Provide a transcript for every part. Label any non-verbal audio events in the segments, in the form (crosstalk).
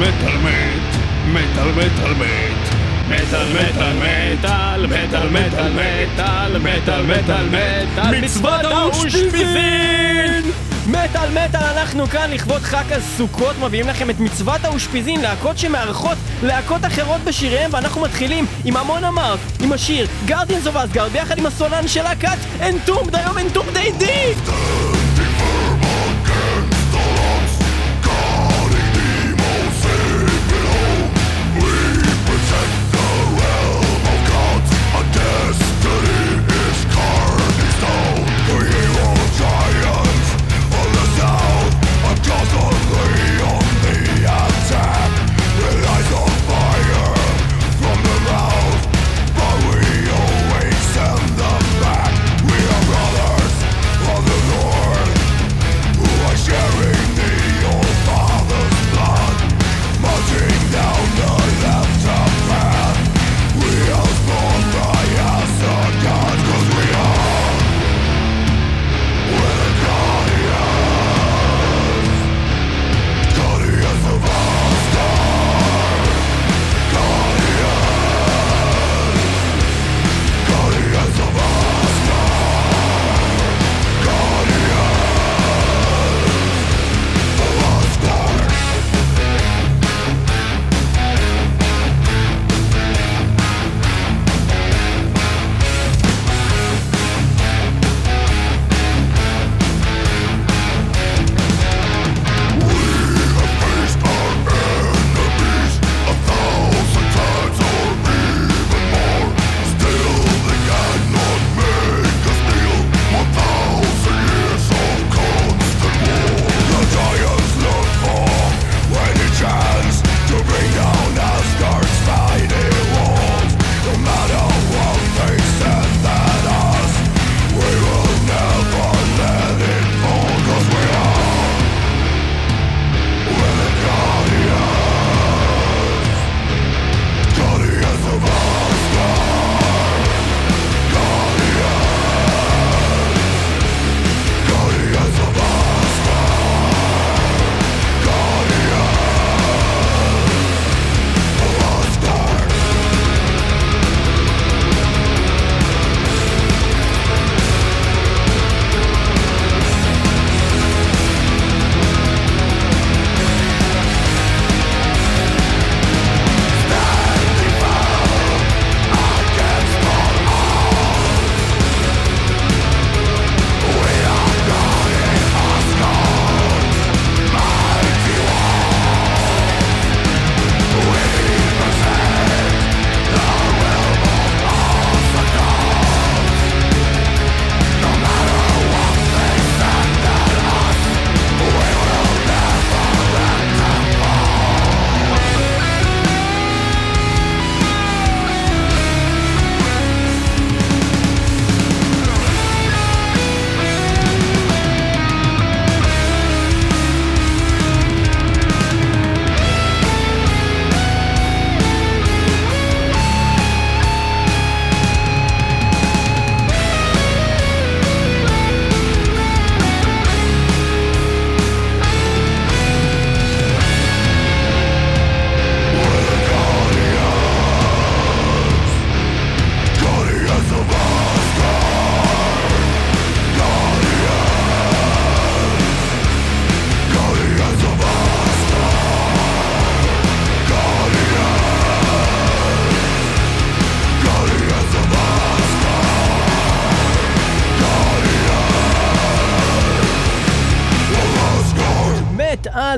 מטאל מת, מטאל מטאל מת. מטאל מטאל מטאל מטאל מטאל מטאל מטאל מטאל מטאל מצוות האושפיזין! מטאל מטאל אנחנו כאן לכבוד חג הסוכות מביאים לכם את מצוות האושפיזין להקות שמארחות להקות אחרות בשיריהם ואנחנו מתחילים עם Amon Amarth עם השיר Guardians of Asgaard ביחד עם הסולן של להקת Entombed היום Entombed A.D.!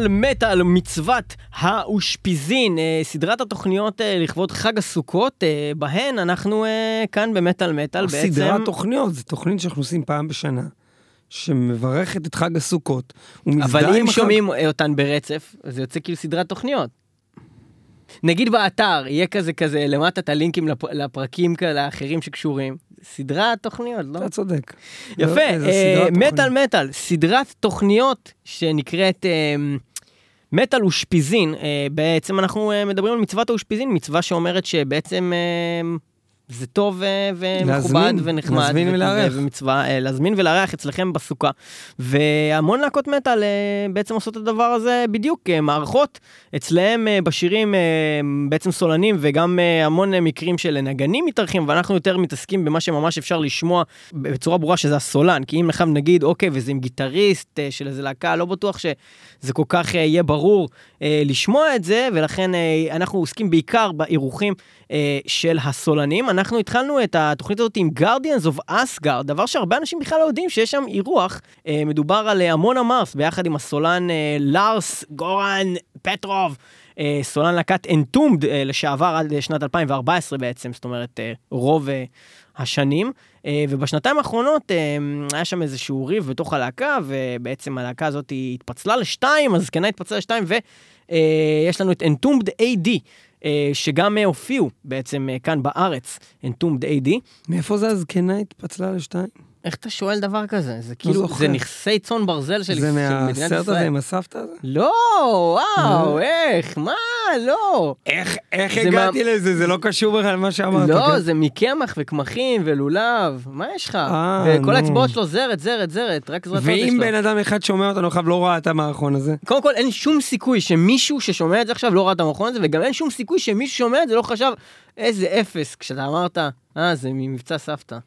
מטאל מטאל מצוות האושפיזין, אה, סדרת התוכניות אה, לכבוד חג הסוכות, אה, בהן אנחנו כאן במטאל מטאל בעצם. סדרת תוכניות, זו תוכנית שאנחנו עושים פעם בשנה, שמברכת את חג הסוכות. אבל אם החג. שומעים אותן ברצף, זה יוצא כאילו סדרת תוכניות. נגיד באתר יהיה כזה כזה למטה את הלינקים לפ... לפרקים כאלה אחרים שקשורים. סדרת תוכניות, לא? אתה צודק. יפה. מטאל מטאל, סדרת תוכניות שנקראת אה, מטאל אושפיזין. אה, בעצם אנחנו אה, מדברים על מצוות האושפיזין, מצווה שאומרת שבעצם אה, זה טוב ומכובד ונחמד. להזמין ולארח. ומצווה, אה, להזמין ולארח אצלכם בסוכה. והמון להקות מטאל בעצם עושות את הדבר הזה בדיוק, מערכות אצלהם בשירים בעצם סולנים וגם המון מקרים של נגנים מתארחים, ואנחנו יותר מתעסקים במה שממש אפשר לשמוע בצורה ברורה שזה הסולן, כי אם לך נגיד, אוקיי, וזה עם גיטריסט של איזה להקה, לא בטוח שזה כל כך אה, יהיה ברור אה, לשמוע את זה, ולכן אה, אנחנו עוסקים בעיקר באירוחים של הסולנים. אנחנו התחלנו את התוכנית הזאת עם Guardians of Asgard, דבר שהרבה אנשים בכלל לא יודעים שיש שם אירוח. מדובר על המון המרס ביחד עם הסולן לארס גורן פטרוב. אה, סולן להקת אנטומד אה, לשעבר עד שנת 2014 בעצם, זאת אומרת אה, רוב השנים. ובשנתיים האחרונות היה שם איזשהו ריב בתוך הלהקה, ובעצם הלהקה הזאת התפצלה לשתיים, הזקנה התפצלה לשתיים, ויש לנו את אנטומד AD. שגם הופיעו בעצם כאן בארץ, אנטומד AD. מאיפה זה הזקנה התפצלה לשתיים? איך אתה שואל דבר כזה? זה כאילו, זוכר. זה נכסי צאן ברזל של, זה של מדינת מהסרט הזה ישראל. עם הסבתא הזה? לא, וואו, איך, מה, לא. איך, איך זה הגעתי לזה? זה לא קשור בכלל למה שאמרת. לא, כן? זה מקמח וקמחים ולולב, מה יש לך? אה, וכל. האצבעות שלו זרת, זרת, זרת, רק זרת ואם. בן אדם אחד שומע אותנו עכשיו לא ראה את המערכון הזה, קודם כל, אין שום סיכוי שמישהו ששומע את זה עכשיו לא ראה את המכון הזה, וגם אין שום סיכוי שמישהו שומע את זה לא חשב, איזה אפס, כשאתה אמרת, אה, זה ממבצע סבתא.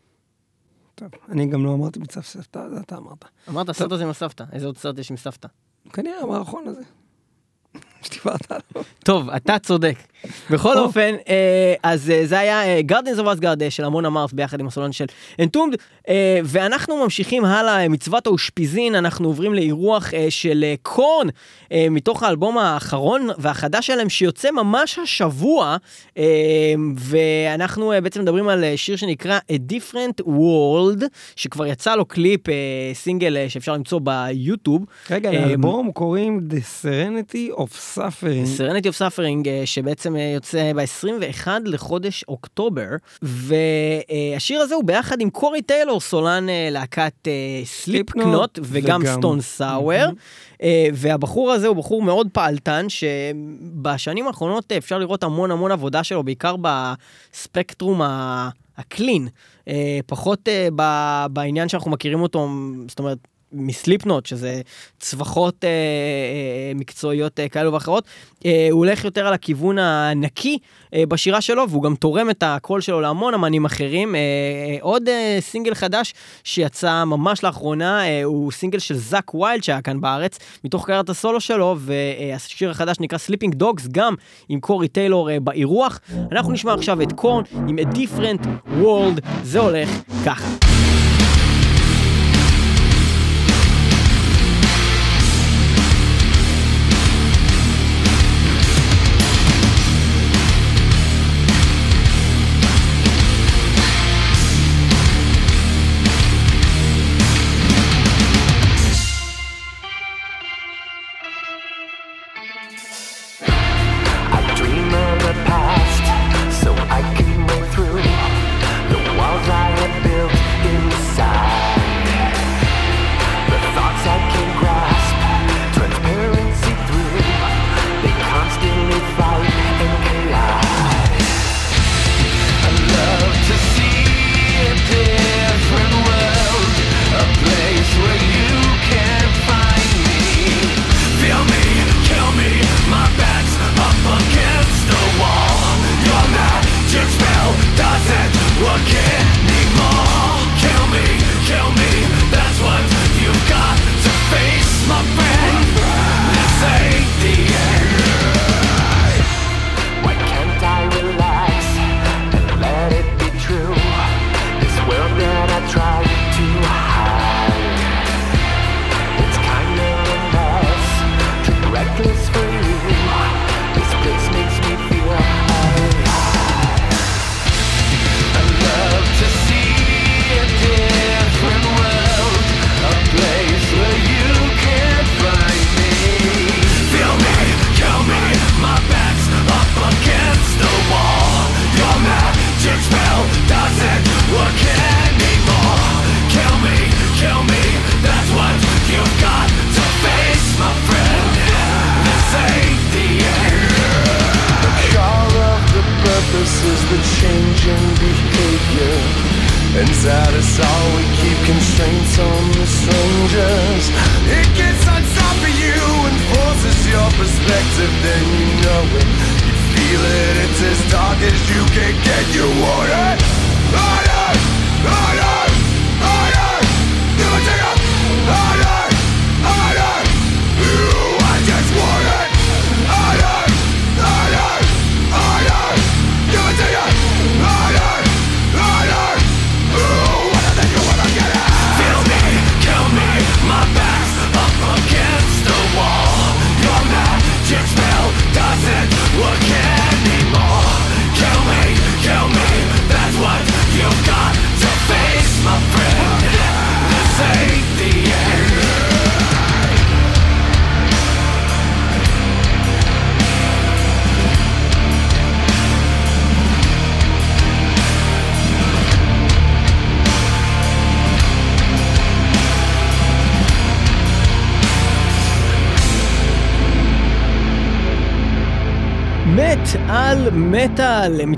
טוב, אני גם לא אמרתי מצב סבתא, זה אתה אמרת. אמרת, סרט הזה עם הסבתא, איזה עוד סרט יש עם סבתא? כנראה המערכון הזה. (laughs) שדיברת עליו. טוב, אתה צודק. בכל. אופן, אה, אז אה, זה היה Guardians of Asgaard של Amon Amarth ביחד עם הסולן של Entombed, אה, ואנחנו ממשיכים הלאה, אה, מצוות האושפיזין, אנחנו עוברים לאירוח של Korn, מתוך האלבום האחרון והחדש שלהם שיוצא ממש השבוע, ואנחנו בעצם מדברים על שיר שנקרא A Different World, שכבר יצא לו קליפ, סינגל שאפשר למצוא ביוטיוב. רגע, לאלבום קוראים The Serenity of Suffering. Serenity of Suffering, שבעצם אה, יוצא ב-21 לחודש אוקטובר, והשיר הזה הוא ביחד עם קורי טיילור, סולן אה, להקת סליפ Slipknot קנוט וגם סטון סאואר. אה, והבחור הזה הוא בחור מאוד פעלתן, שבשנים האחרונות אה, אפשר לראות המון המון עבודה שלו, בעיקר בספקטרום ה- הקלין. אה, פחות אה, ב- בעניין שאנחנו מכירים אותו, זאת אומרת, מסליפנוט, שזה צווחות אה, אה, מקצועיות אה, כאלו ואחרות. אה, הוא הולך יותר על הכיוון הנקי אה, בשירה שלו, והוא גם תורם את הקול שלו להמון אמנים אחרים. אה, אה, עוד אה, סינגל חדש שיצא ממש לאחרונה, אה, הוא סינגל של זאק ויילד שהיה כאן בארץ, מתוך קריירת הסולו שלו, והשיר החדש נקרא Sleeping Dogs, גם עם קורי טיילור אה, באירוח. אנחנו נשמע עכשיו את קורן עם A Different World, זה הולך ככה.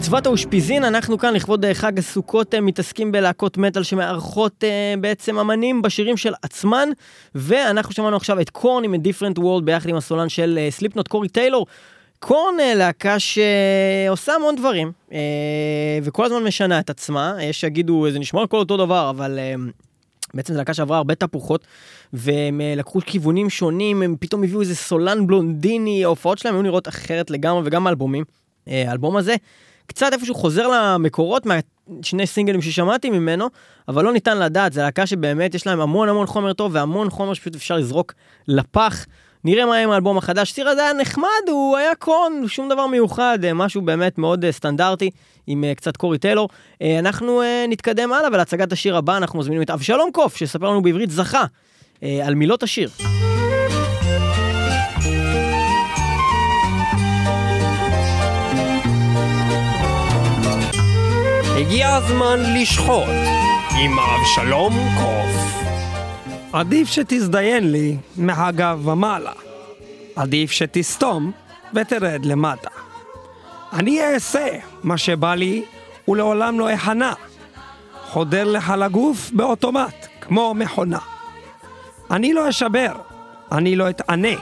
מצוות האושפיזין, אנחנו כאן לכבוד אה, חג הסוכות אה, מתעסקים בלהקות מטאל שמארחות אה, בעצם אמנים בשירים של עצמן, ואנחנו שמענו עכשיו את קורן עם דיפרנט וורלד ביחד עם הסולן של סליפנוט קורי טיילור. קורן להקה שעושה המון דברים, וכל הזמן משנה את עצמה, יש שיגידו זה נשמע הכל אותו דבר, אבל... בעצם זו להקה שעברה הרבה תפוחות, והם לקחו כיוונים שונים, הם פתאום הביאו איזה סולן בלונדיני, ההופעות שלהם היו נראות אחרת לגמרי, וגם האלבומים. האלבום הזה קצת איפשהו חוזר למקורות מהשני סינגלים ששמעתי ממנו, אבל לא ניתן לדעת, זו להקה שבאמת יש להם המון המון חומר טוב, והמון חומר שפשוט אפשר לזרוק לפח. נראה מה עם האלבום החדש. סיר הזה היה נחמד, הוא היה קון, שום דבר מיוחד, אה, משהו באמת מאוד אה, סטנדרטי, עם אה, קצת קורי טיילור. אנחנו נתקדם הלאה, ולהצגת השיר הבא אנחנו מזמינים את אבשלום קוף, שיספר לנו בעברית זכה על מילות השיר. הגיע הזמן לשחוט עם אבשלום קוף. עדיף שתזדיין לי מהגב ומעלה. עדיף שתסתום ותרד למטה. אני אעשה מה שבא לי ולעולם לא אכנע. חודר לך לגוף באוטומט, כמו מכונה. אני לא אשבר, אני לא אתענה,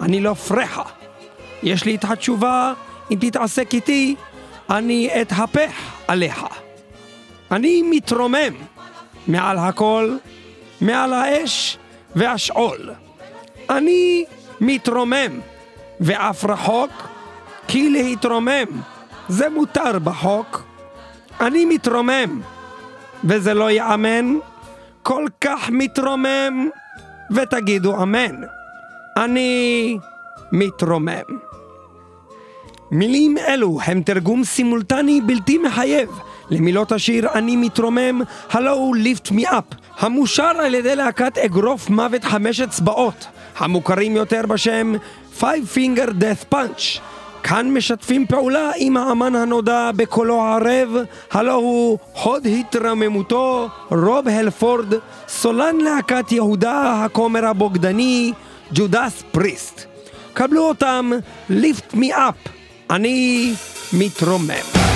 אני לא פרחה. יש לי את התשובה, אם תתעסק איתי, אני אתהפך עליך. אני מתרומם מעל הכל, מעל האש והשאול. אני מתרומם, ואף רחוק, כי להתרומם זה מותר בחוק. אני מתרומם, וזה לא ייאמן, כל כך מתרומם, ותגידו אמן. אני מתרומם. מילים אלו הם תרגום סימולטני בלתי מחייב למילות השיר "אני מתרומם", הלו הוא ליפט מי אפ, המושר על ידי להקת אגרוף מוות חמש אצבעות, המוכרים יותר בשם Five Finger Death Punch. כאן משתפים פעולה עם האמן הנודע בקולו הערב, הלו הוא הוד התרממותו, רוב הלפורד, סולן להקת יהודה הכומר הבוגדני, ג'ודס פריסט. קבלו אותם, ליפט מי אפ, אני מתרומם.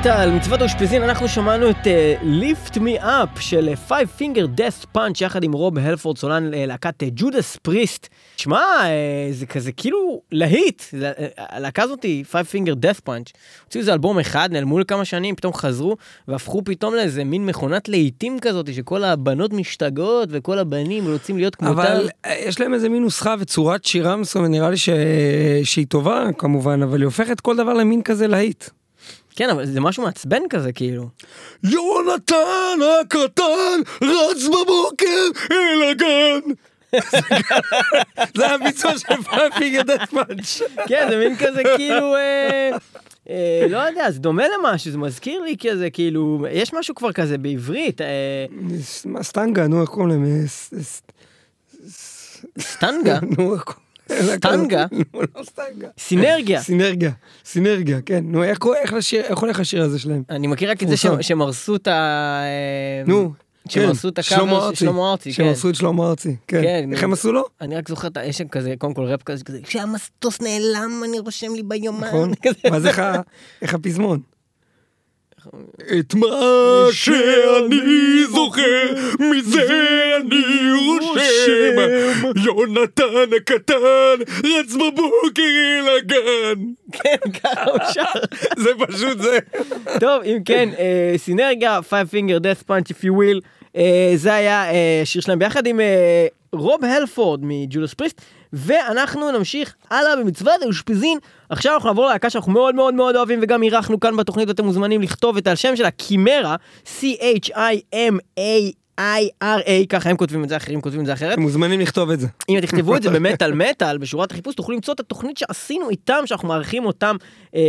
מטאל מצוות האושפיזין, אנחנו שמענו את uh, Lift Me Up של uh, Five Finger Death Punch יחד עם רוב הלפורד, סולן uh, להקת ג'ודס פריסט. שמע, uh, זה כזה כאילו להיט, uh, הלהקה הזאת, Five Finger Death Punch, הוציאו איזה אלבום אחד, נעלמו לכמה שנים, פתאום חזרו, והפכו פתאום לאיזה מין מכונת להיטים כזאת, שכל הבנות משתגעות וכל הבנים רוצים להיות כמותם. אבל אה, יש להם איזה מין נוסחה וצורת שירה מסוימת, נראה לי ש... שהיא טובה כמובן, אבל היא הופכת כל דבר למין כזה להיט. כן, אבל זה משהו מעצבן כזה, כאילו. יונתן הקטן רץ בבוקר אל הגן. זה הביצוע של Five Finger Death Punch. כן, זה מין כזה כאילו, אה, אה, לא יודע, זה דומה למשהו, זה מזכיר לי כזה, כאילו, יש משהו כבר כזה בעברית, אה, סטנגה, נו איך קוראים להם? סטנגה, נו איך קוראים? סטנגה? נו, (laughs) לא סטנגה. סינרגיה. סינרגיה, סינרגיה, כן. נו, איך הולך השיר הזה שלהם? אני מכיר רק את זה. שהם הרסו את ה... אה, נו, שהם כן, הרסו את הקאבר של ארצי. שלמה ארצי, שהם כן. הרסו את שלמה ארצי, כן. כן, איך. הם עשו לו? אני רק זוכר, את ה- יש שם כזה, קודם כל ראפ כזה, כשהמטוס נעלם אני רושם לי ביומן. נכון? (laughs) ואז איך הפזמון? את מה שאני זוכר, מזה אני רושם. יונתן הקטן רץ בבוקר אל הגן. כן, ככה הוא שר. זה פשוט זה. טוב, אם כן, אה, סינרגיה, Five Finger Death Punch if you will, אה, זה היה אה, שיר שלהם ביחד עם אה, רוב הלפורד מג'ולוס פריסט, ואנחנו נמשיך הלאה במצוות האושפיזין. עכשיו אנחנו נעבור ללהקה שאנחנו מאוד מאוד מאוד אוהבים וגם אירחנו כאן בתוכנית ואתם מוזמנים לכתוב את השם שלה, קימרה, C-H-I-M-A-I-R-A, ככה הם כותבים את זה, אחרים כותבים את זה אחרת. אתם מוזמנים לכתוב את זה. אם תכתבו את זה (laughs) במטאל מטאל בשורת החיפוש תוכלו למצוא את התוכנית שעשינו איתם שאנחנו מארחים אותם אה,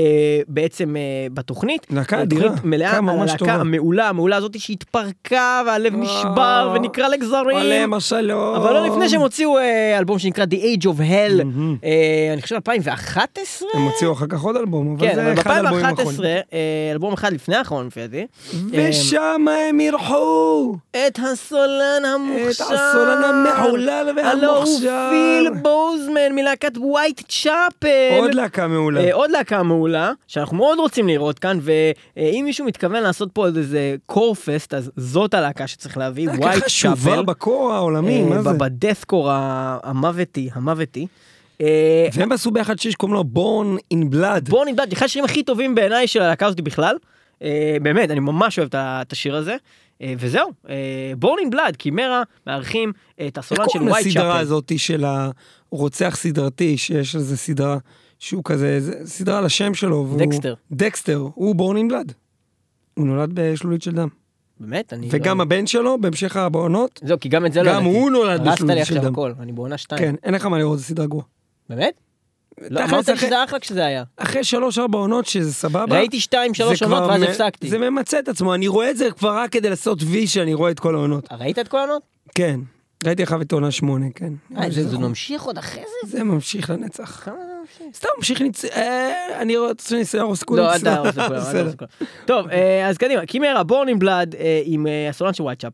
בעצם אה, בתוכנית. להקה אה, אדירה, מלאה הלהקה. המעולה המעולה הזאת שהתפרקה והלב נשבר ונקרע לגזרים. עליהם השלום. אבל לא לפני שהם הוציאו אה, אלבום שנקרא The Age of Hell, אה, אני חושב 2011. הם הוציאו אחר כך עוד אלבום, אבל כן, זה אבל אחד האלבומים ב-2011, האחרונים. אה, אלבום אחד לפני האחרון לפי דעתי, ושם הם אירחו את הסולן המוכשר, את הסולן המהולל הלו הוא והמוכשר. פיל בוזמן מלהקת ווייט צ'אפל. עוד להקה מעולה. אה, עוד להקה מעולה, שאנחנו מאוד רוצים לראות כאן, ואם מישהו מתכוון לעשות פה איזה קורפסט, אז זאת הלהקה שצריך להביא, להקה ווייט חשובה צ'אפל. בקור העולמי, אה, מה זה? בדסקור המוותי, המוותי. אה, והם עשו ביחד שיר שקוראים לו בורן אין בלאד. בוא נדבר, אחד השירים הכי טובים בעיניי של הלהקה הזאת בכלל. אה, באמת, אני ממש אוהב את השיר הזה. אה, וזהו, בורנינג בלאד, קימרה, מארחים את איך הסולן של קוראים ווייט לסדרה צ'אפל. הזאת של הרוצח סדרתי, שיש איזה סדרה שהוא כזה, זה סדרה על השם שלו. והוא- דקסטר. דקסטר, הוא בורן אין בלאד. הוא נולד בשלולית של דם. באמת, אני... וגם לא- הבן שלו, בהמשך העונות, זהו, כי גם את זה לא גם ידעתי. הוא נולד הרסת בשלולית לי של עכשיו דם. הכל, אני בעונה שתיים. כן, אין לך מה לראות, זו סדרה גרועה. באמת? לא, אמרת שזה אחלה כשזה היה. אחרי שלוש-ארבע עונות שזה סבבה. ראיתי שתיים, שלוש זה עונות ואז הפסקתי. זה ממצה את עצמו, אני רואה את זה כבר רק כדי לעשות וי שאני רואה את כל העונות. ראית את כל העונות? כן, ראיתי אחריו את עונה שמונה, כן. אה, זה. ממשיך עוד אחרי זה? זה ממשיך לנצח. כמה זה ממשיך? סתם ממשיך לצ... אה, אני רוצה לנסות להרוס כולם. לא, אל תהרוס כולם. טוב, אה, אז קדימה, Chimaira, Born in Blood עם אה, הסולן של White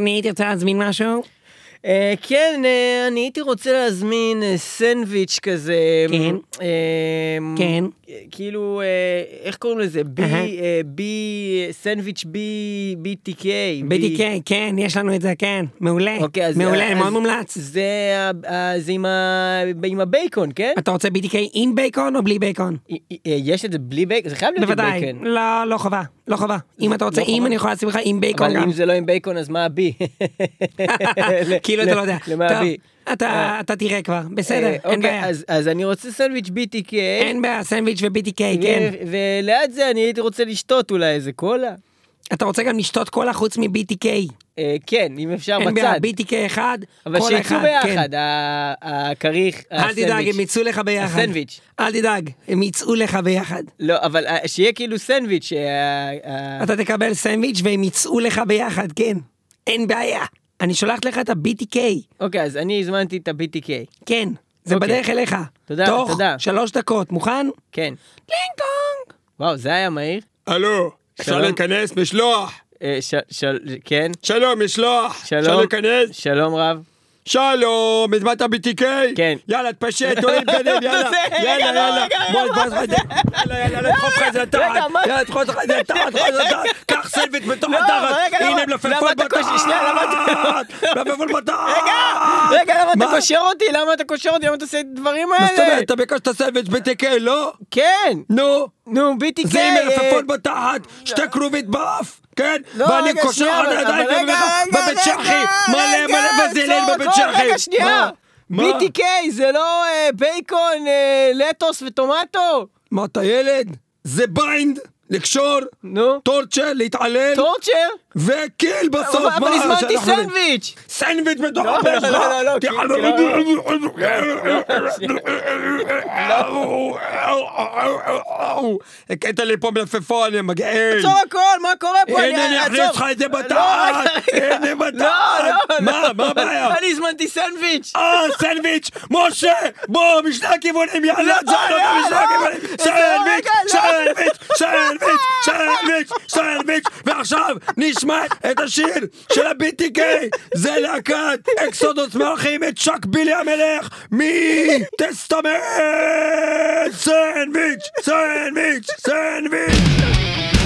אדוני, הייתי רוצה להזמין משהו? אה, כן, אה, אני הייתי רוצה להזמין אה, סנדוויץ' כזה. כן. אה, כן. אה, כאילו, אה, איך קוראים לזה? בי, אהה. אה, בי, סנדוויץ' בי, BTK. BTK, כן, יש לנו את זה, כן, מעולה, אוקיי, אז... מעולה, מאוד מומלץ. זה, ה- זה עם, ה, עם הבייקון, כן? אתה רוצה BTK עם בייקון או בלי בייקון? יש את זה בלי בייקון? זה חייב להיות עם בוודאי, בייקון. לא, לא חובה, לא חובה. אם אתה רוצה לא חובה. אני יכול לשים לך עם בייקון אבל. אם זה לא עם בייקון, אז מה הבי? (laughs) כאילו אתה לא יודע. למה הבי? אתה אתה תראה כבר, בסדר, אה, אין אוקיי, בעיה. אז- אני רוצה סנדוויץ' BTK. אין בעיה, סנדוויץ' ו-BTK, כן. וליד זה אני הייתי רוצה לשתות אולי איזה קולה. אתה רוצה גם לשתות קולה חוץ מ-BTK. אה, כן, אם אפשר אין בעיה, בצד. BTK אחד, אבל קולה שיצאו אחד, כן. ביחד, ה- הכריך, אל תדאג, הסנדוויץ'. הם יצאו לך ביחד. הסנדוויץ'. אל תדאג, הם יצאו לך ביחד. לא, אבל אה, שיהיה כאילו סנדוויץ'. אה, אתה תקבל סנדוויץ' והם יצאו לך ביחד, כן. אין בעיה. אני שולחת לך את ה-BTK. אוקיי, אז אני הזמנתי את ה-BTK. כן, זה אוקיי. בדרך אליך. תודה, תוך תודה. שלוש דקות, מוכן? כן. לינג קונג. וואו, זה היה מהיר. הלו, אפשר. להיכנס? משלוח! אה, כן. שלום, משלוח! אפשר שלום. להיכנס? שלום רב. שלום, הזמנת BTK? כן. יאללה, תפשט, (laughs) יאללה. זה, רגע, יאללה, לא, יאללה. רגע, בוא, רגע, בוא, מה בוא, זה? יאללה, יאללה, לדחוף לך את זה לתחת. רגע, מה? יאללה, תדחוף לך את זה לתחת, תדחוף לך את זה לתחת. (laughs) קח סנדוויץ' בתוך לא, התחת. רגע, הנה, מלפפון אתה קושר- שנייה, למה בתחת. מלפפון בתחת. רגע, למה אתה? קושר אותי? למה אתה קושר אותי? למה אתה עושה את הדברים מה זאת אומרת? האלה? אתה ביקשת סנדוויץ' BTK, לא? כן. נו. נו, BTK. זה עם מלפפון בתחת, שתי כרובית באף, כן? לא, ואני קושר אבל- הידיים בבית רגע, מלא מלא בזילין בבית צ'חי. רגע, שנייה. BTK זה לא אה, בייקון, אה, lettuce ו tomato? מה אתה ילד? זה bind, לקשור. torture, להתעלל, torture? ו kill בסוף, אבל הזמנתי סנדוויץ'. סנדוויץ' בתוך לא, הפה לא, שלך. לא, לא, הכית לי פה מלפפון, יא מגעיל. עצור הכל, מה קורה פה? הנה, אני. אכניס לך את זה לא, רגע. הנה. לא, לא, מה, לא. מה הבעיה? אני הזמנתי סנדוויץ'. אה, סנדוויץ', משה, בוא, משני הכיוונים, יאללה, לא, לא, משני לא. הכיוונים, סנדוויץ', לא. סנדוויץ', סנדוויץ', סנדוויץ', סנדוויץ', ועכשיו נשמע את השיר של ה-BTK, זה להקת Exodus מארחים את צ'אק בילי המלך מ Testament, סנדוויץ', סנדוויץ', סנדוויץ'.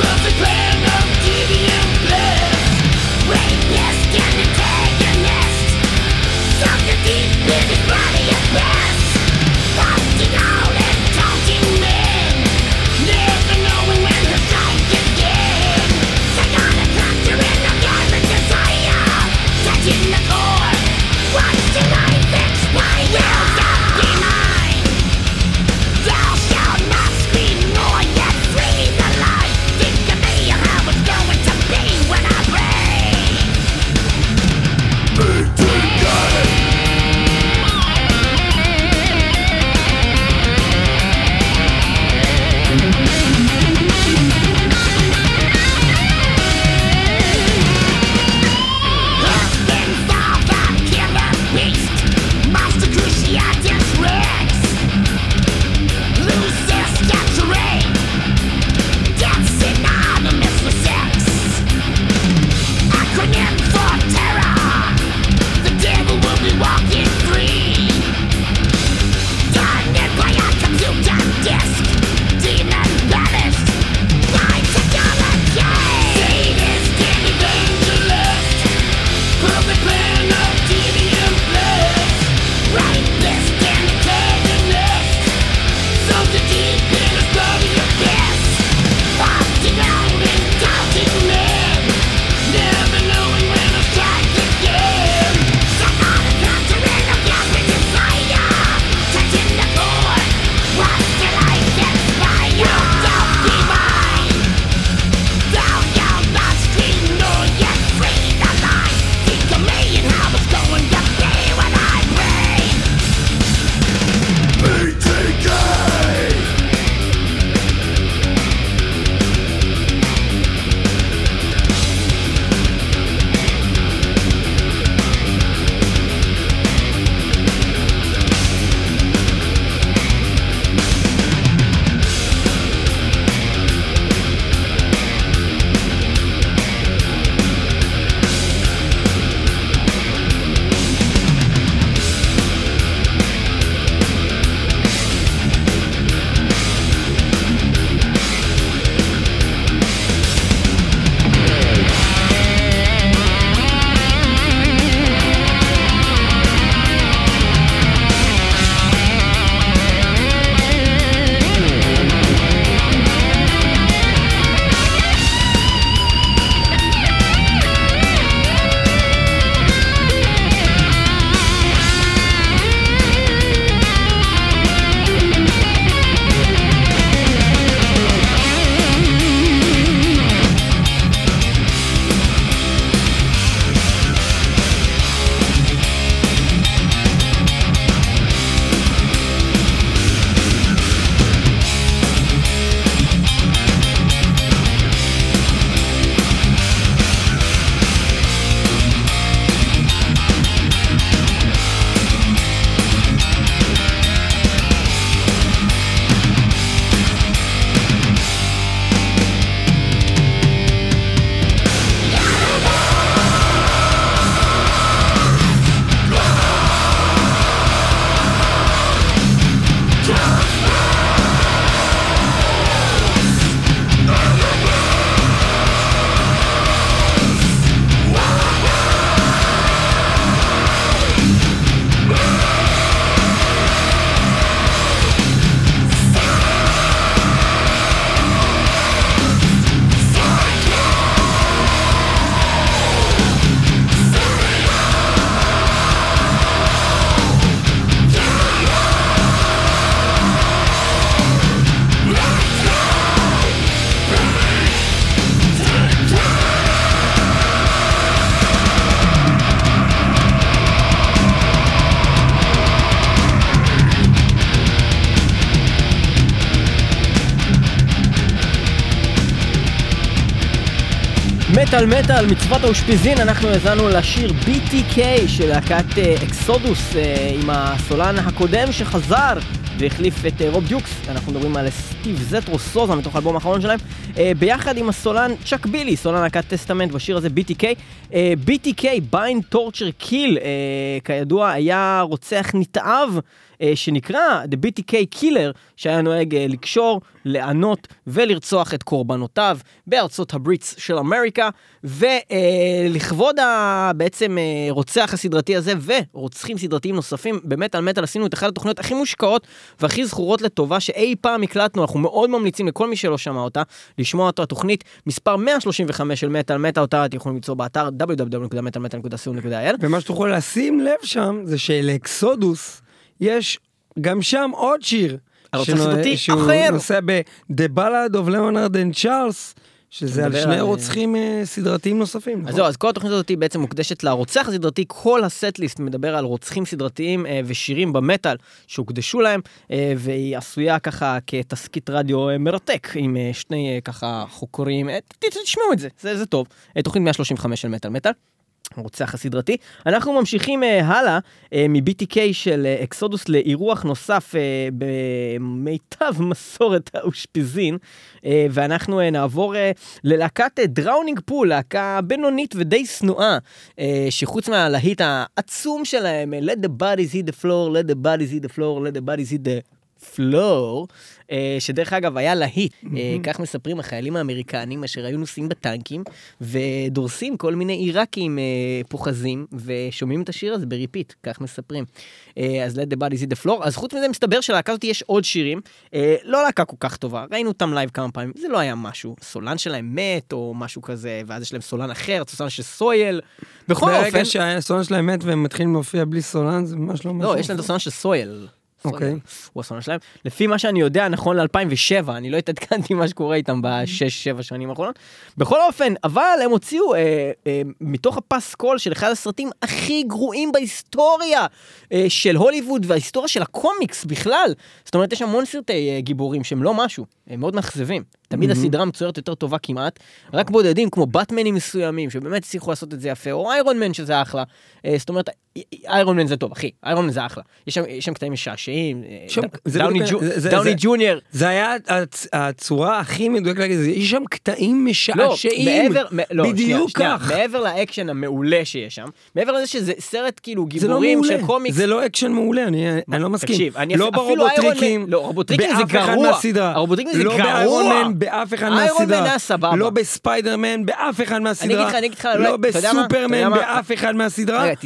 Cause מטאל מטאל, מצוות האושפיזין, אנחנו האזנו לשיר BTK של להקת אה, Exodus אה, עם הסולן הקודם שחזר והחליף את אה, רוב דיוקס, אנחנו מדברים על סטיב זטרו סוזה מתוך האלבום האחרון שלהם, אה, ביחד עם הסולן צ'אק בילי, סולן להקת Testament בשיר הזה BTK. אה, BTK, bind torture kill, כידוע היה רוצח נתעב. אה, שנקרא The BTK Killer, שהיה נוהג אה, לקשור, לענות ולרצוח את קורבנותיו בארצות הברית של אמריקה, ולכבוד ה... בעצם אה, רוצח הסדרתי הזה ורוצחים סדרתיים נוספים, באמת על מטאל עשינו את אחת התוכניות הכי מושקעות והכי זכורות לטובה שאי פעם הקלטנו, אנחנו מאוד ממליצים לכל מי שלא שמע אותה, לשמוע אותו, התוכנית מספר 135 של מטאל מטאל, אותה אתם יכולים למצוא באתר www.מטאלמטאל.co.il. ומה שתוכלו לשים לב שם זה שלאקסודוס יש גם שם עוד שיר. הרוצח שנו- הסדרתי שהוא אחר. נוסע ב-The Ballad of Leonard and Charles, שזה על שני על- רוצחים אה, סדרתיים נוספים. אז נכון? זהו, אז כל התוכנית הזאת בעצם מוקדשת לרוצח הסדרתי, כל הסט-ליסט מדבר על רוצחים סדרתיים אה, ושירים במטאל שהוקדשו להם, אה, והיא עשויה ככה כתסקית רדיו אה, מרתק, עם אה, שני אה, ככה חוקרים, אה, תשמעו את זה, זה, זה טוב. אה, תוכנית 135 של מטאל מטאל. הרוצח הסדרתי. אנחנו ממשיכים אה, הלאה אה, מ-BTK של אה, Exodus לאירוח נוסף אה, במיטב (laughs) מסורת האושפיזין, אה, ואנחנו אה, נעבור אה, ללהקת Drowning Pool, להקה בינונית ודי שנואה, אה, שחוץ מהלהיט העצום שלהם, אה, Let the bodies hit the floor, let the bodies hit the floor, let the bodies hit the floor, אה, שדרך אגב היה להיט, אה, כך מספרים החיילים האמריקנים אשר היו נוסעים בטנקים ודורסים כל מיני עיראקים אה, פוחזים ושומעים את השיר הזה ב repeat, כך מספרים. אז let the bodies hit the floor, אז חוץ מזה מסתבר שלהקה הזאת יש עוד שירים, לא להקה כל כך טובה, ראינו אותם לייב כמה פעמים, זה לא היה משהו, סולן שלהם מת או משהו כזה, ואז יש להם סולן אחר, סולן של Soil, בכל אופן, ברגע שהסולן שלהם מת והם מתחילים להופיע בלי סולן, זה ממש לא משהו. לא, יש להם את הסולן של Soil. אוקיי. Soil, הוא הסולן שלהם. לפי מה שאני יודע, נכון ל-2007, אני לא התעדכנתי מה שקורה איתם בשש-שבע שנים האחרונות. בכל אופן, אבל הם הוציאו אה, אה, מתוך הפסקול של אחד הסרטים הכי גרועים בהיסטוריה אה, של הוליווד וההיסטוריה של הקומיקס בכלל. זאת אומרת, יש המון סרטי אה, גיבורים שהם לא משהו, הם מאוד מאכזבים. תמיד הסדרה מצוירת יותר טובה כמעט, רק בודדים כמו באטמנים מסוימים שבאמת הצליחו לעשות את זה יפה, או איירון מן שזה אחלה. אה, זאת אומרת, איירון מן זה טוב, אחי, איירון מן זה אחלה. יש שם, יש שם קטעים משעשעים, שם- זה דאוני בדיוק- ג'ו- זה- זה- דאוני זה- ג'וניור. זה היה הצ- הצורה הכי מדויקת להגיד יש שם קטעים לא, משעשעים. מעבר, לא, בדיוק שנייה, כך. שנייה, מעבר לאקשן המעולה שיש שם, מעבר לזה שזה סרט כאילו לא גיבורים של קומיקס, זה לא אקשן מעולה, אני אני לא מסכים. תקשיב, אני לא ברובוטריקים, לא, רובוטריקים זה גרוע. הרובוטריקים זה לא גרוע. באיירון מן, באף אחד מהסדרה. היה סבבה. לא בספיידרמן, באף אחד מהסדרה. אגיד לך, אני אגיד לך, לא בסופרמן? באף אחד מהסדרה. רק.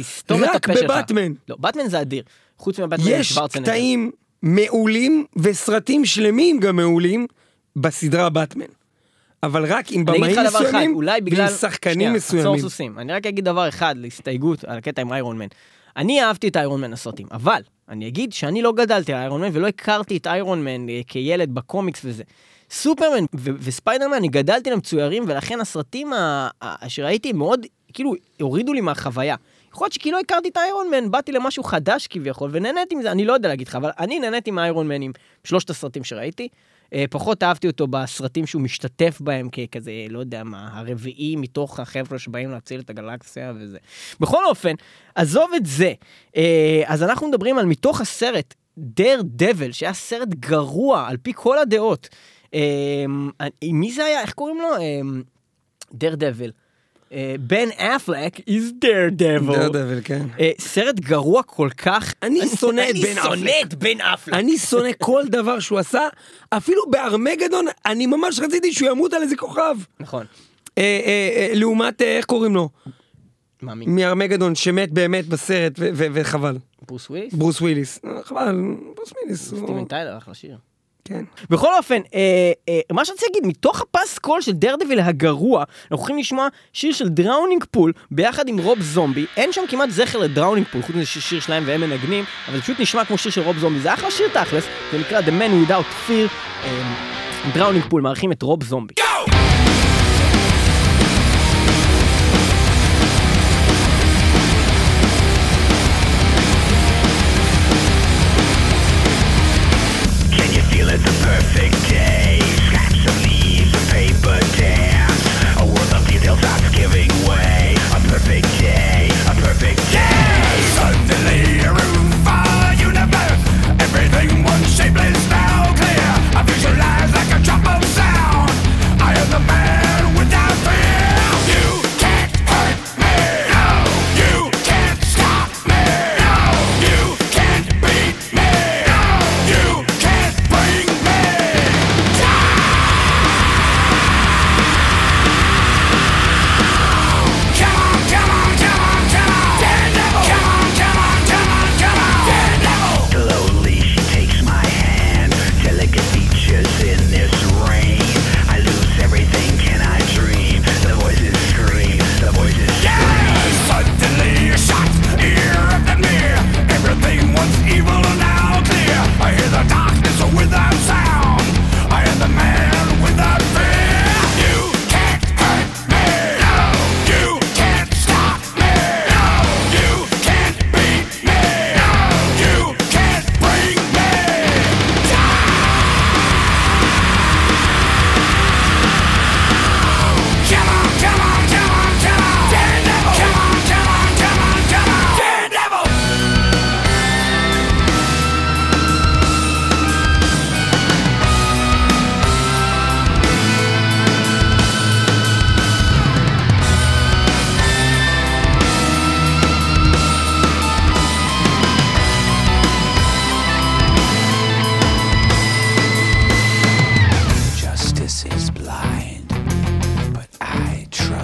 בבטמן. לא, באטמן זה אדיר. חוץ מבטמן יש שוורצנגר. קטעים מעולים וסרטים שלמים גם מעולים בסדרה באטמן. אבל רק עם במאים מסוימים. ועם שחקנים שנייה, מסוימים. עצור סוסים. אני רק אגיד דבר אחד להסתייגות על הקטע עם איירון מן. אני אהבתי את איירון מן הסרטים, אבל אני אגיד שאני לא גדלתי על איירון מן ולא הכרתי את איירון מן אה, כילד בקומיקס וזה. סופרמן ו- וספיידרמן, אני גדלתי למצוירים, ולכן הסרטים ה- ה- שראיתי מאוד, כאילו, הורידו לי מהחוויה. יכול להיות שכי לא הכרתי את איירון מן, באתי למשהו חדש כביכול, ונהניתי מזה, אני לא יודע להגיד לך, אבל אני נהניתי מאיירון מן עם שלושת הסרטים שראיתי. אה, פחות אהבתי אותו בסרטים שהוא משתתף בהם ככזה, לא יודע מה, הרביעי מתוך החבר'ה שבאים להציל את הגלקסיה וזה. בכל אופן, עזוב את זה. אה, אז אנחנו מדברים על מתוך הסרט, דר דבל, שהיה סרט גרוע על פי כל הדעות. אה, מי זה היה? איך קוראים לו? Daredevil. בן אפלק Daredevil. Daredevil, כן. אה, סרט גרוע כל כך. אני שונא את בן אני שונא אפלק. את בן אפלק. אני שונא כל דבר שהוא עשה, אפילו בארמגדון, אני ממש רציתי שהוא ימות על איזה כוכב. נכון. אה, אה, אה, לעומת, אה, איך קוראים לו? מארמגדון, שמת באמת בסרט, וחבל. ברוס וויליס? ברוס וויליס. אה, חבל, ברוס וויליס. סטיבן טיילר, אחלה שיר. כן. בכל אופן, אה, אה, מה שרציתי להגיד, מתוך הפסקול של Daredevil הגרוע, אנחנו הולכים לשמוע שיר של Drowning Pool ביחד עם רוב זומבי. אין שם כמעט זכר ל-Drowning Pool, חוץ מזה שיר שלהם והם מנגנים, אבל זה פשוט נשמע כמו שיר של רוב זומבי. זה אחלה שיר תכלס, זה נקרא The Man Without Fear. Drowning Pool מארחים את רוב זומבי. Can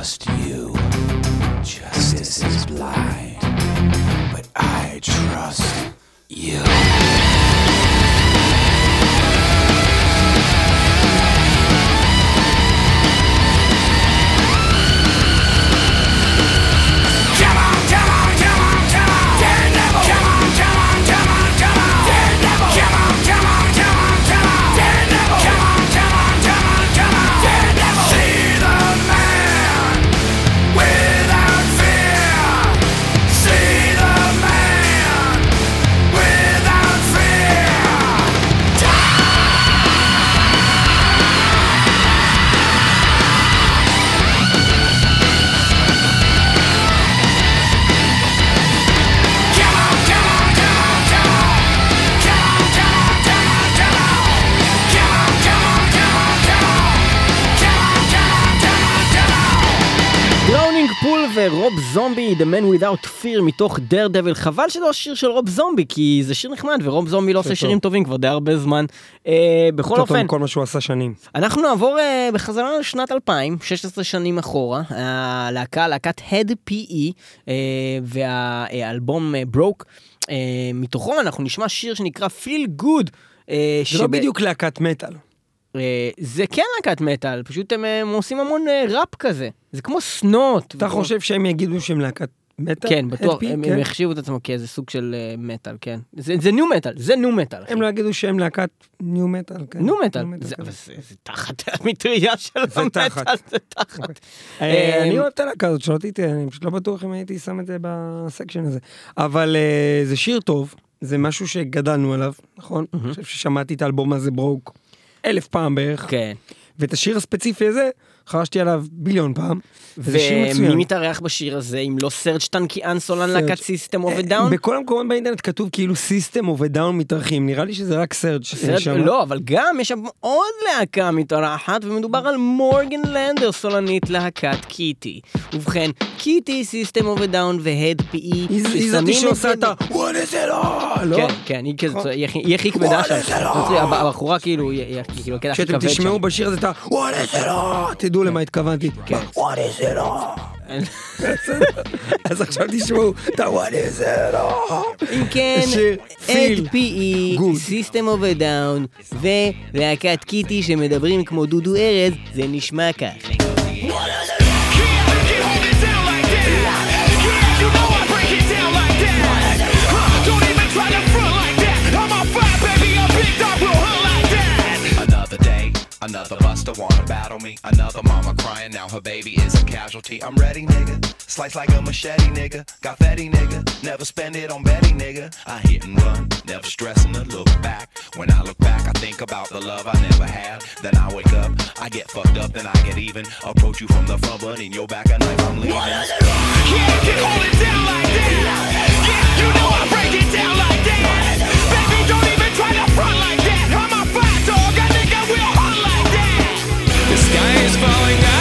trust you. Justice is blind, but I trust you. ורוב זומבי, The Man Without Fear מתוך דר דבל, חבל שזה לא שיר של רוב זומבי, כי זה שיר נחמד, ורוב זומבי לא עושה טוב. שירים טובים כבר די הרבה זמן. אה, בכל יותר טוב אופן, מכל מה שהוא עשה שנים. אנחנו נעבור אה, בחזרה לשנת 2000, 16 שנים אחורה, הלהקה, להקת Head PE, אה, והאלבום אה, ברוק, אה, מתוכו אנחנו נשמע שיר שנקרא Feel Good. אה, זה לא שב- בדיוק להקת מטאל. אה, זה כן להקת מטאל, פשוט הם, אה, הם עושים המון אה, ראפ כזה, זה כמו סנוט. אתה חושב שהם יגידו שהם להקת מטאל? כן, בטוח? הם, כן. הם יחשיבו את עצמם כאיזה סוג של מטאל, כן. זה ניו מטאל, זה ניו מטאל. הם לא יגידו שהם להקת ניו מטאל. כן. ניו מטאל, ניו זה- תחת (laughs) המטריה של המטאל. זה תחת. אה, אני אוהב את הלהקה הזאת, שלא תטעה, אני פשוט לא בטוח אם הייתי שם את זה בסקשן הזה. אבל זה שיר טוב, זה משהו שגדלנו עליו, נכון? אני חושב ששמעתי את האלבום הזה ברוק אלף פעם בערך, כן. ואת השיר הספציפי הזה, חרשתי עליו ביליון פעם, ומי. מתארח בשיר הזה אם לא סרג' טנקיאן סולן. להקת System of אה, Down? בכל המקומות באינטרנט כתוב כאילו System of a Down מתארחים, נראה לי שזה רק סרג' שם. לא, אבל גם יש שם עוד להקה מתארחת, ומדובר על מורגן לנדר, סולנית להקת Kittie. ובכן, Kittie, System of a Down ו-Hed PE, היא זאתי שעושה את ה... what is it all? לא? כן, כן, היא היא הכי- היא הכי כבדה שם. הבחורה כאילו, היא כאילו הכי כשאתם כבד תשמעו. בשיר הזה את ה... what is it all? תדעו למה התכוונתי. what is it all? (laughs) אז עכשיו תשמעו את is it all? אם כן, שיר, אד feel פי good. סיסטם אוף דאון, ולהקת קיטי שמדברים כמו דודו ארז, זה נשמע כך. Another day, another buster wanna battle me. Another mama crying now her baby is a casualty. I'm ready, nigga. Slice like a machete, nigga. Got fatty, nigga. Never spend it on Betty, nigga. I hit and run, never stressing to look back. When I look back, I think about the love I never had. Then I wake up, I get fucked up, then I get even. Approach you from the front, but in your back, and I'm leaving. Yeah, you know I break it down like that. Baby, don't even try to front like that. I'm a knife I'm leaving. The sky is falling, I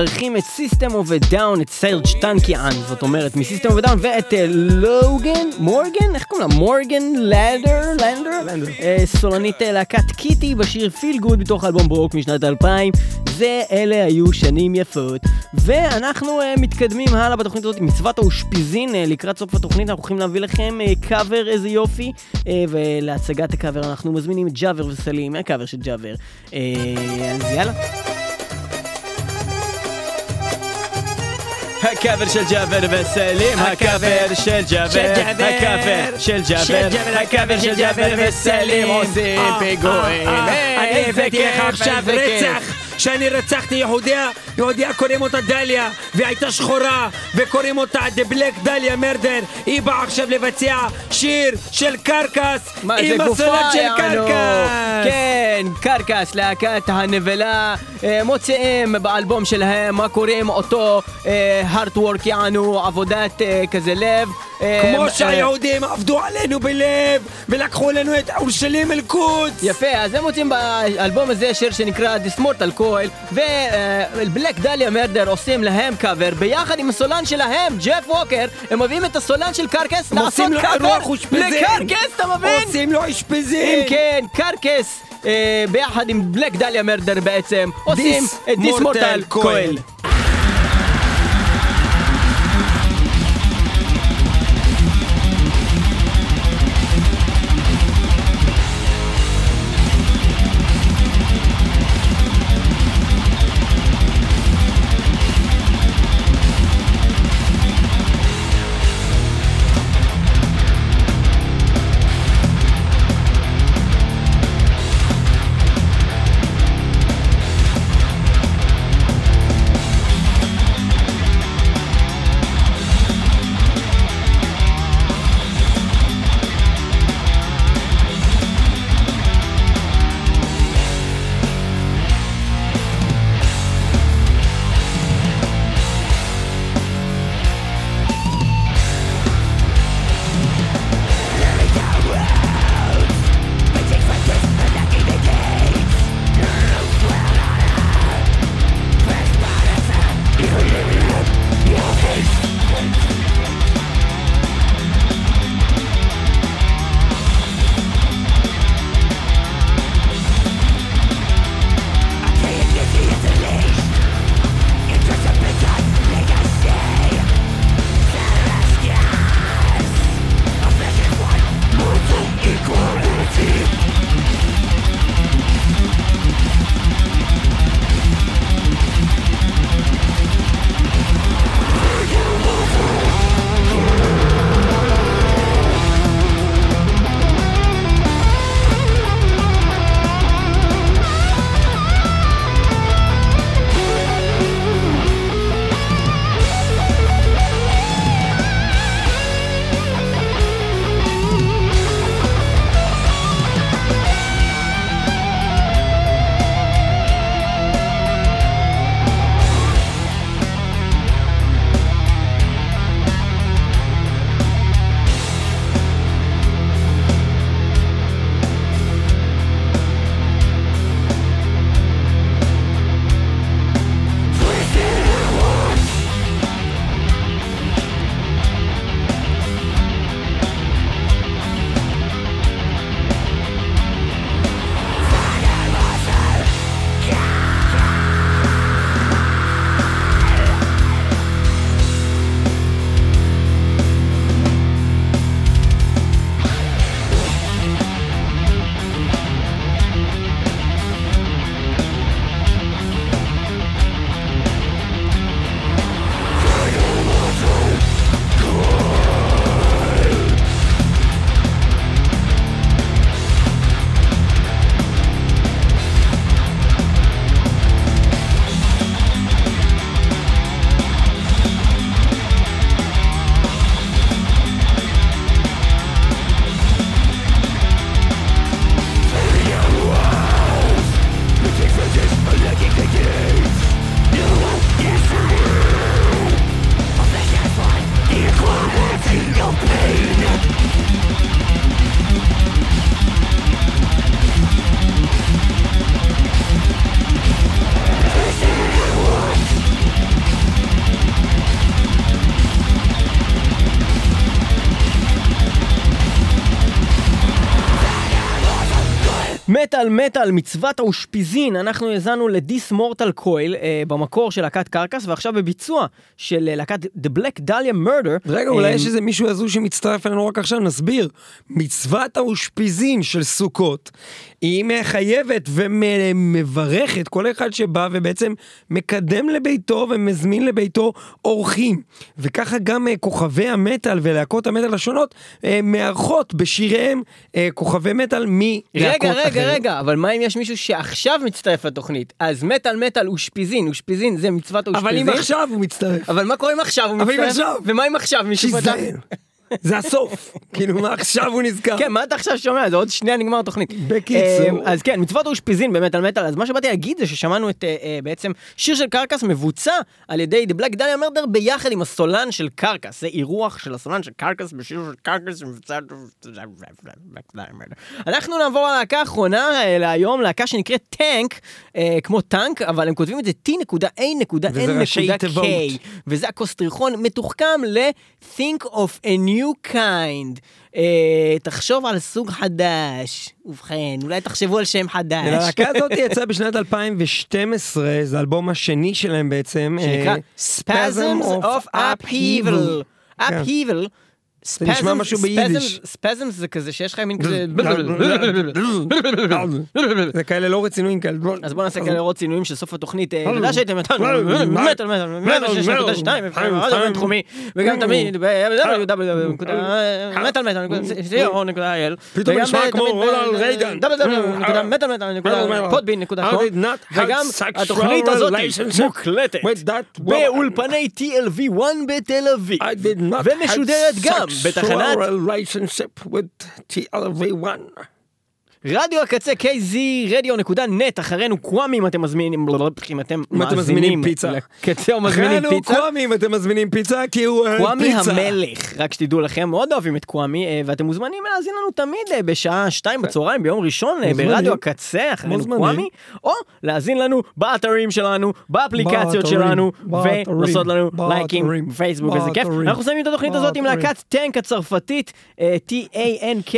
מארחים את System of a Down, את סרג' טנקיאן, זאת אומרת מ-System of a Down, ואת אה, לוגן, מורגן, איך קוראים לה? מורגן לנדר? לנדר? אה, סולנית אה, להקת Kittie בשיר Feel Good מתוך אלבום Broke משנת 2000. זה, אלה היו שנים יפות. ואנחנו אה, מתקדמים הלאה בתוכנית הזאת, מצוות האושפיזין, אה, לקראת סוף התוכנית אנחנו הולכים להביא לכם אה, קאבר, איזה יופי. אה, ולהצגת הקאבר אנחנו מזמינים את ג'אבר וסלים, הקאבר של ג'אבר. אה, אז יאללה. הקאבר של ג'אבר וסלים, הקאבר של ג'אבר, הקאבר של ג'אבר, הקאבר של ג'אבר וסלים עושים פיגועים. אני איזה הבאתי לך עכשיו. רצח שאני רצחתי יהודיה, יהודיה קוראים אותה דליה והייתה שחורה וקוראים אותה The Black Dahlia Murder היא באה עכשיו לבצע שיר של Carcass מה עם הסולן של יענו? Carcass. כן, Carcass, להקת הנבלה, אה, מוציאים באלבום שלהם, מה קוראים אותו Heartwork, יענו, עבודת אה, כזה לב. אה, כמו אה, שהיהודים עבדו עלינו בלב ולקחו לנו את אורשלים אל-קודס יפה, אז הם מוצאים באלבום הזה שיר שנקרא This Mortal Coil ו-Black Dahlia Murder עושים להם קאבר ביחד עם הסולן שלהם, ג'ף ווקר הם מביאים את הסולן של Carcass לעשות קאבר לקרקס, אתה מבין? עושים לו אשפזין אם כן, קרקס אה, ביחד עם בלק דליה מרדר בעצם עושים את דיסמורטל Mortal Coil. מטאל מטאל, מצוות האושפיזין, אנחנו האזנו לדיס מורטל קויל אה, במקור של להקת קרקס, ועכשיו בביצוע של אה, להקת The Black Dahlia Murder. רגע, אולי אה, יש איזה מישהו הזוי שמצטרף אלינו רק עכשיו, נסביר. מצוות האושפיזין של סוכות, היא מחייבת ומברכת כל אחד שבא ובעצם מקדם לביתו ומזמין לביתו אורחים. וככה גם אה, כוכבי המטאל ולהקות המטאל השונות אה, מארחות בשיריהם אה, כוכבי מטאל מלהקות רגע, אחרות. רגע, רגע, אבל מה אם יש מישהו שעכשיו מצטרף לתוכנית? אז מטאל מטאל אושפיזין, אושפיזין זה מצוות אבל האושפיזין. אם עכשיו הוא מצטרף. אבל מה קורה אם עכשיו הוא אבל אם מצטרף? עכשיו? ומה אם עכשיו מישהו פתח? זה הסוף. כאילו, מה עכשיו הוא נזכר? כן, מה אתה עכשיו שומע? זה עוד שנייה נגמר התוכנית. בקיצור. אה, אז כן, מצוות האושפיזין באמת על מטאל, אז מה שבאתי להגיד זה ששמענו את אה, אה, בעצם שיר של קרקס מבוצע על ידי The Black Dahlia Murder ביחד עם הסולן של קרקס. זה אירוח של הסולן של קרקס בשיר של קרקס שמבוצע... אנחנו נעבור ללהקה האחרונה אה, להיום, להקה שנקראת טנק, כמו טנק, אבל הם כותבים את זה t.a.n.k. וזה הקוסטריכון מתוחכם ל-think of a new kind. אה, תחשוב על סוג חדש. ובכן, אולי תחשבו על שם חדש. הלהקה (laughs) הזאת יצאה בשנת 2012, זה האלבום השני שלהם בעצם. שנקרא אה, Spasms of Upheaval. כן. Upheaval. זה נשמע משהו ביידיש. ספזם זה כזה שיש לך מין כזה... (laughs) זה כאלה לא רצינויים כאלה. אז בוא נעשה כאלה לראות צינויים של סוף התוכנית. אה, תודה שהייתם איתנו, מטאל מטאל, מטאל 6.2, רדיו בינתחומי, וגם תמיד ב-www.מטאל.co.il פתאום וגם נשמע כמו תמיד ב- רונלד רייגן. www.מטאלמטאל.podbean.com וגם התוכנית הזאת מוקלטת. באולפני TLV1 בתל אביב I did not ומשודרת גם pastoral relationship with TLV1. רדיו הקצה kzradio.net אחרינו קוואמי אם אתם מזמינים אם אתם אם אתם מזמינים פיצה. לקצה או מזמינים אחרינו פיצה. קוואמי אם אתם מזמינים פיצה כי הוא קוואמי פיצה. המלך, רק שתדעו לכם, מאוד אוהבים את קוואמי, אה, ואתם מוזמנים להאזין לנו תמיד אה, בשעה שתיים בצהריים ביום ראשון אה. ברדיו הקצה, אחרינו. קוואמי, או להאזין לנו באתרים שלנו, באפליקציות שלנו, ולעשות לנו לייקים, פייסבוק, איזה כיף. אנחנו מסיימים את התוכנית הזאת עם. להקת טנק הצרפתית, אה, T-A-N-K,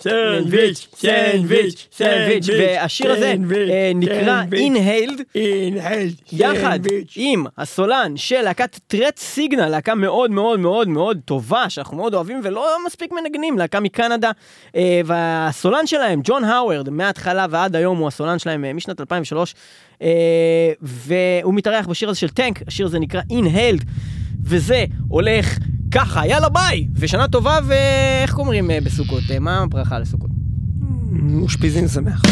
סנדוויץ', אה, סנדוויץ', סנדוויץ', והשיר הזה אה, נקרא. Inhale, יחד. עם הסולן של להקת טרט סיגנל, להקה מאוד מאוד מאוד מאוד טובה, שאנחנו מאוד אוהבים ולא מספיק מנגנים, להקה מקנדה, אה, והסולן שלהם, ג'ון האוורד, מההתחלה ועד היום הוא הסולן שלהם אה, משנת 2003, אה, והוא מתארח בשיר הזה של טנק, השיר הזה נקרא Inhaled, וזה הולך ככה, יאללה ביי, ושנה טובה, ואיך אה, בסוכות, מה הברכה לסוכות? אושפיזין שמח.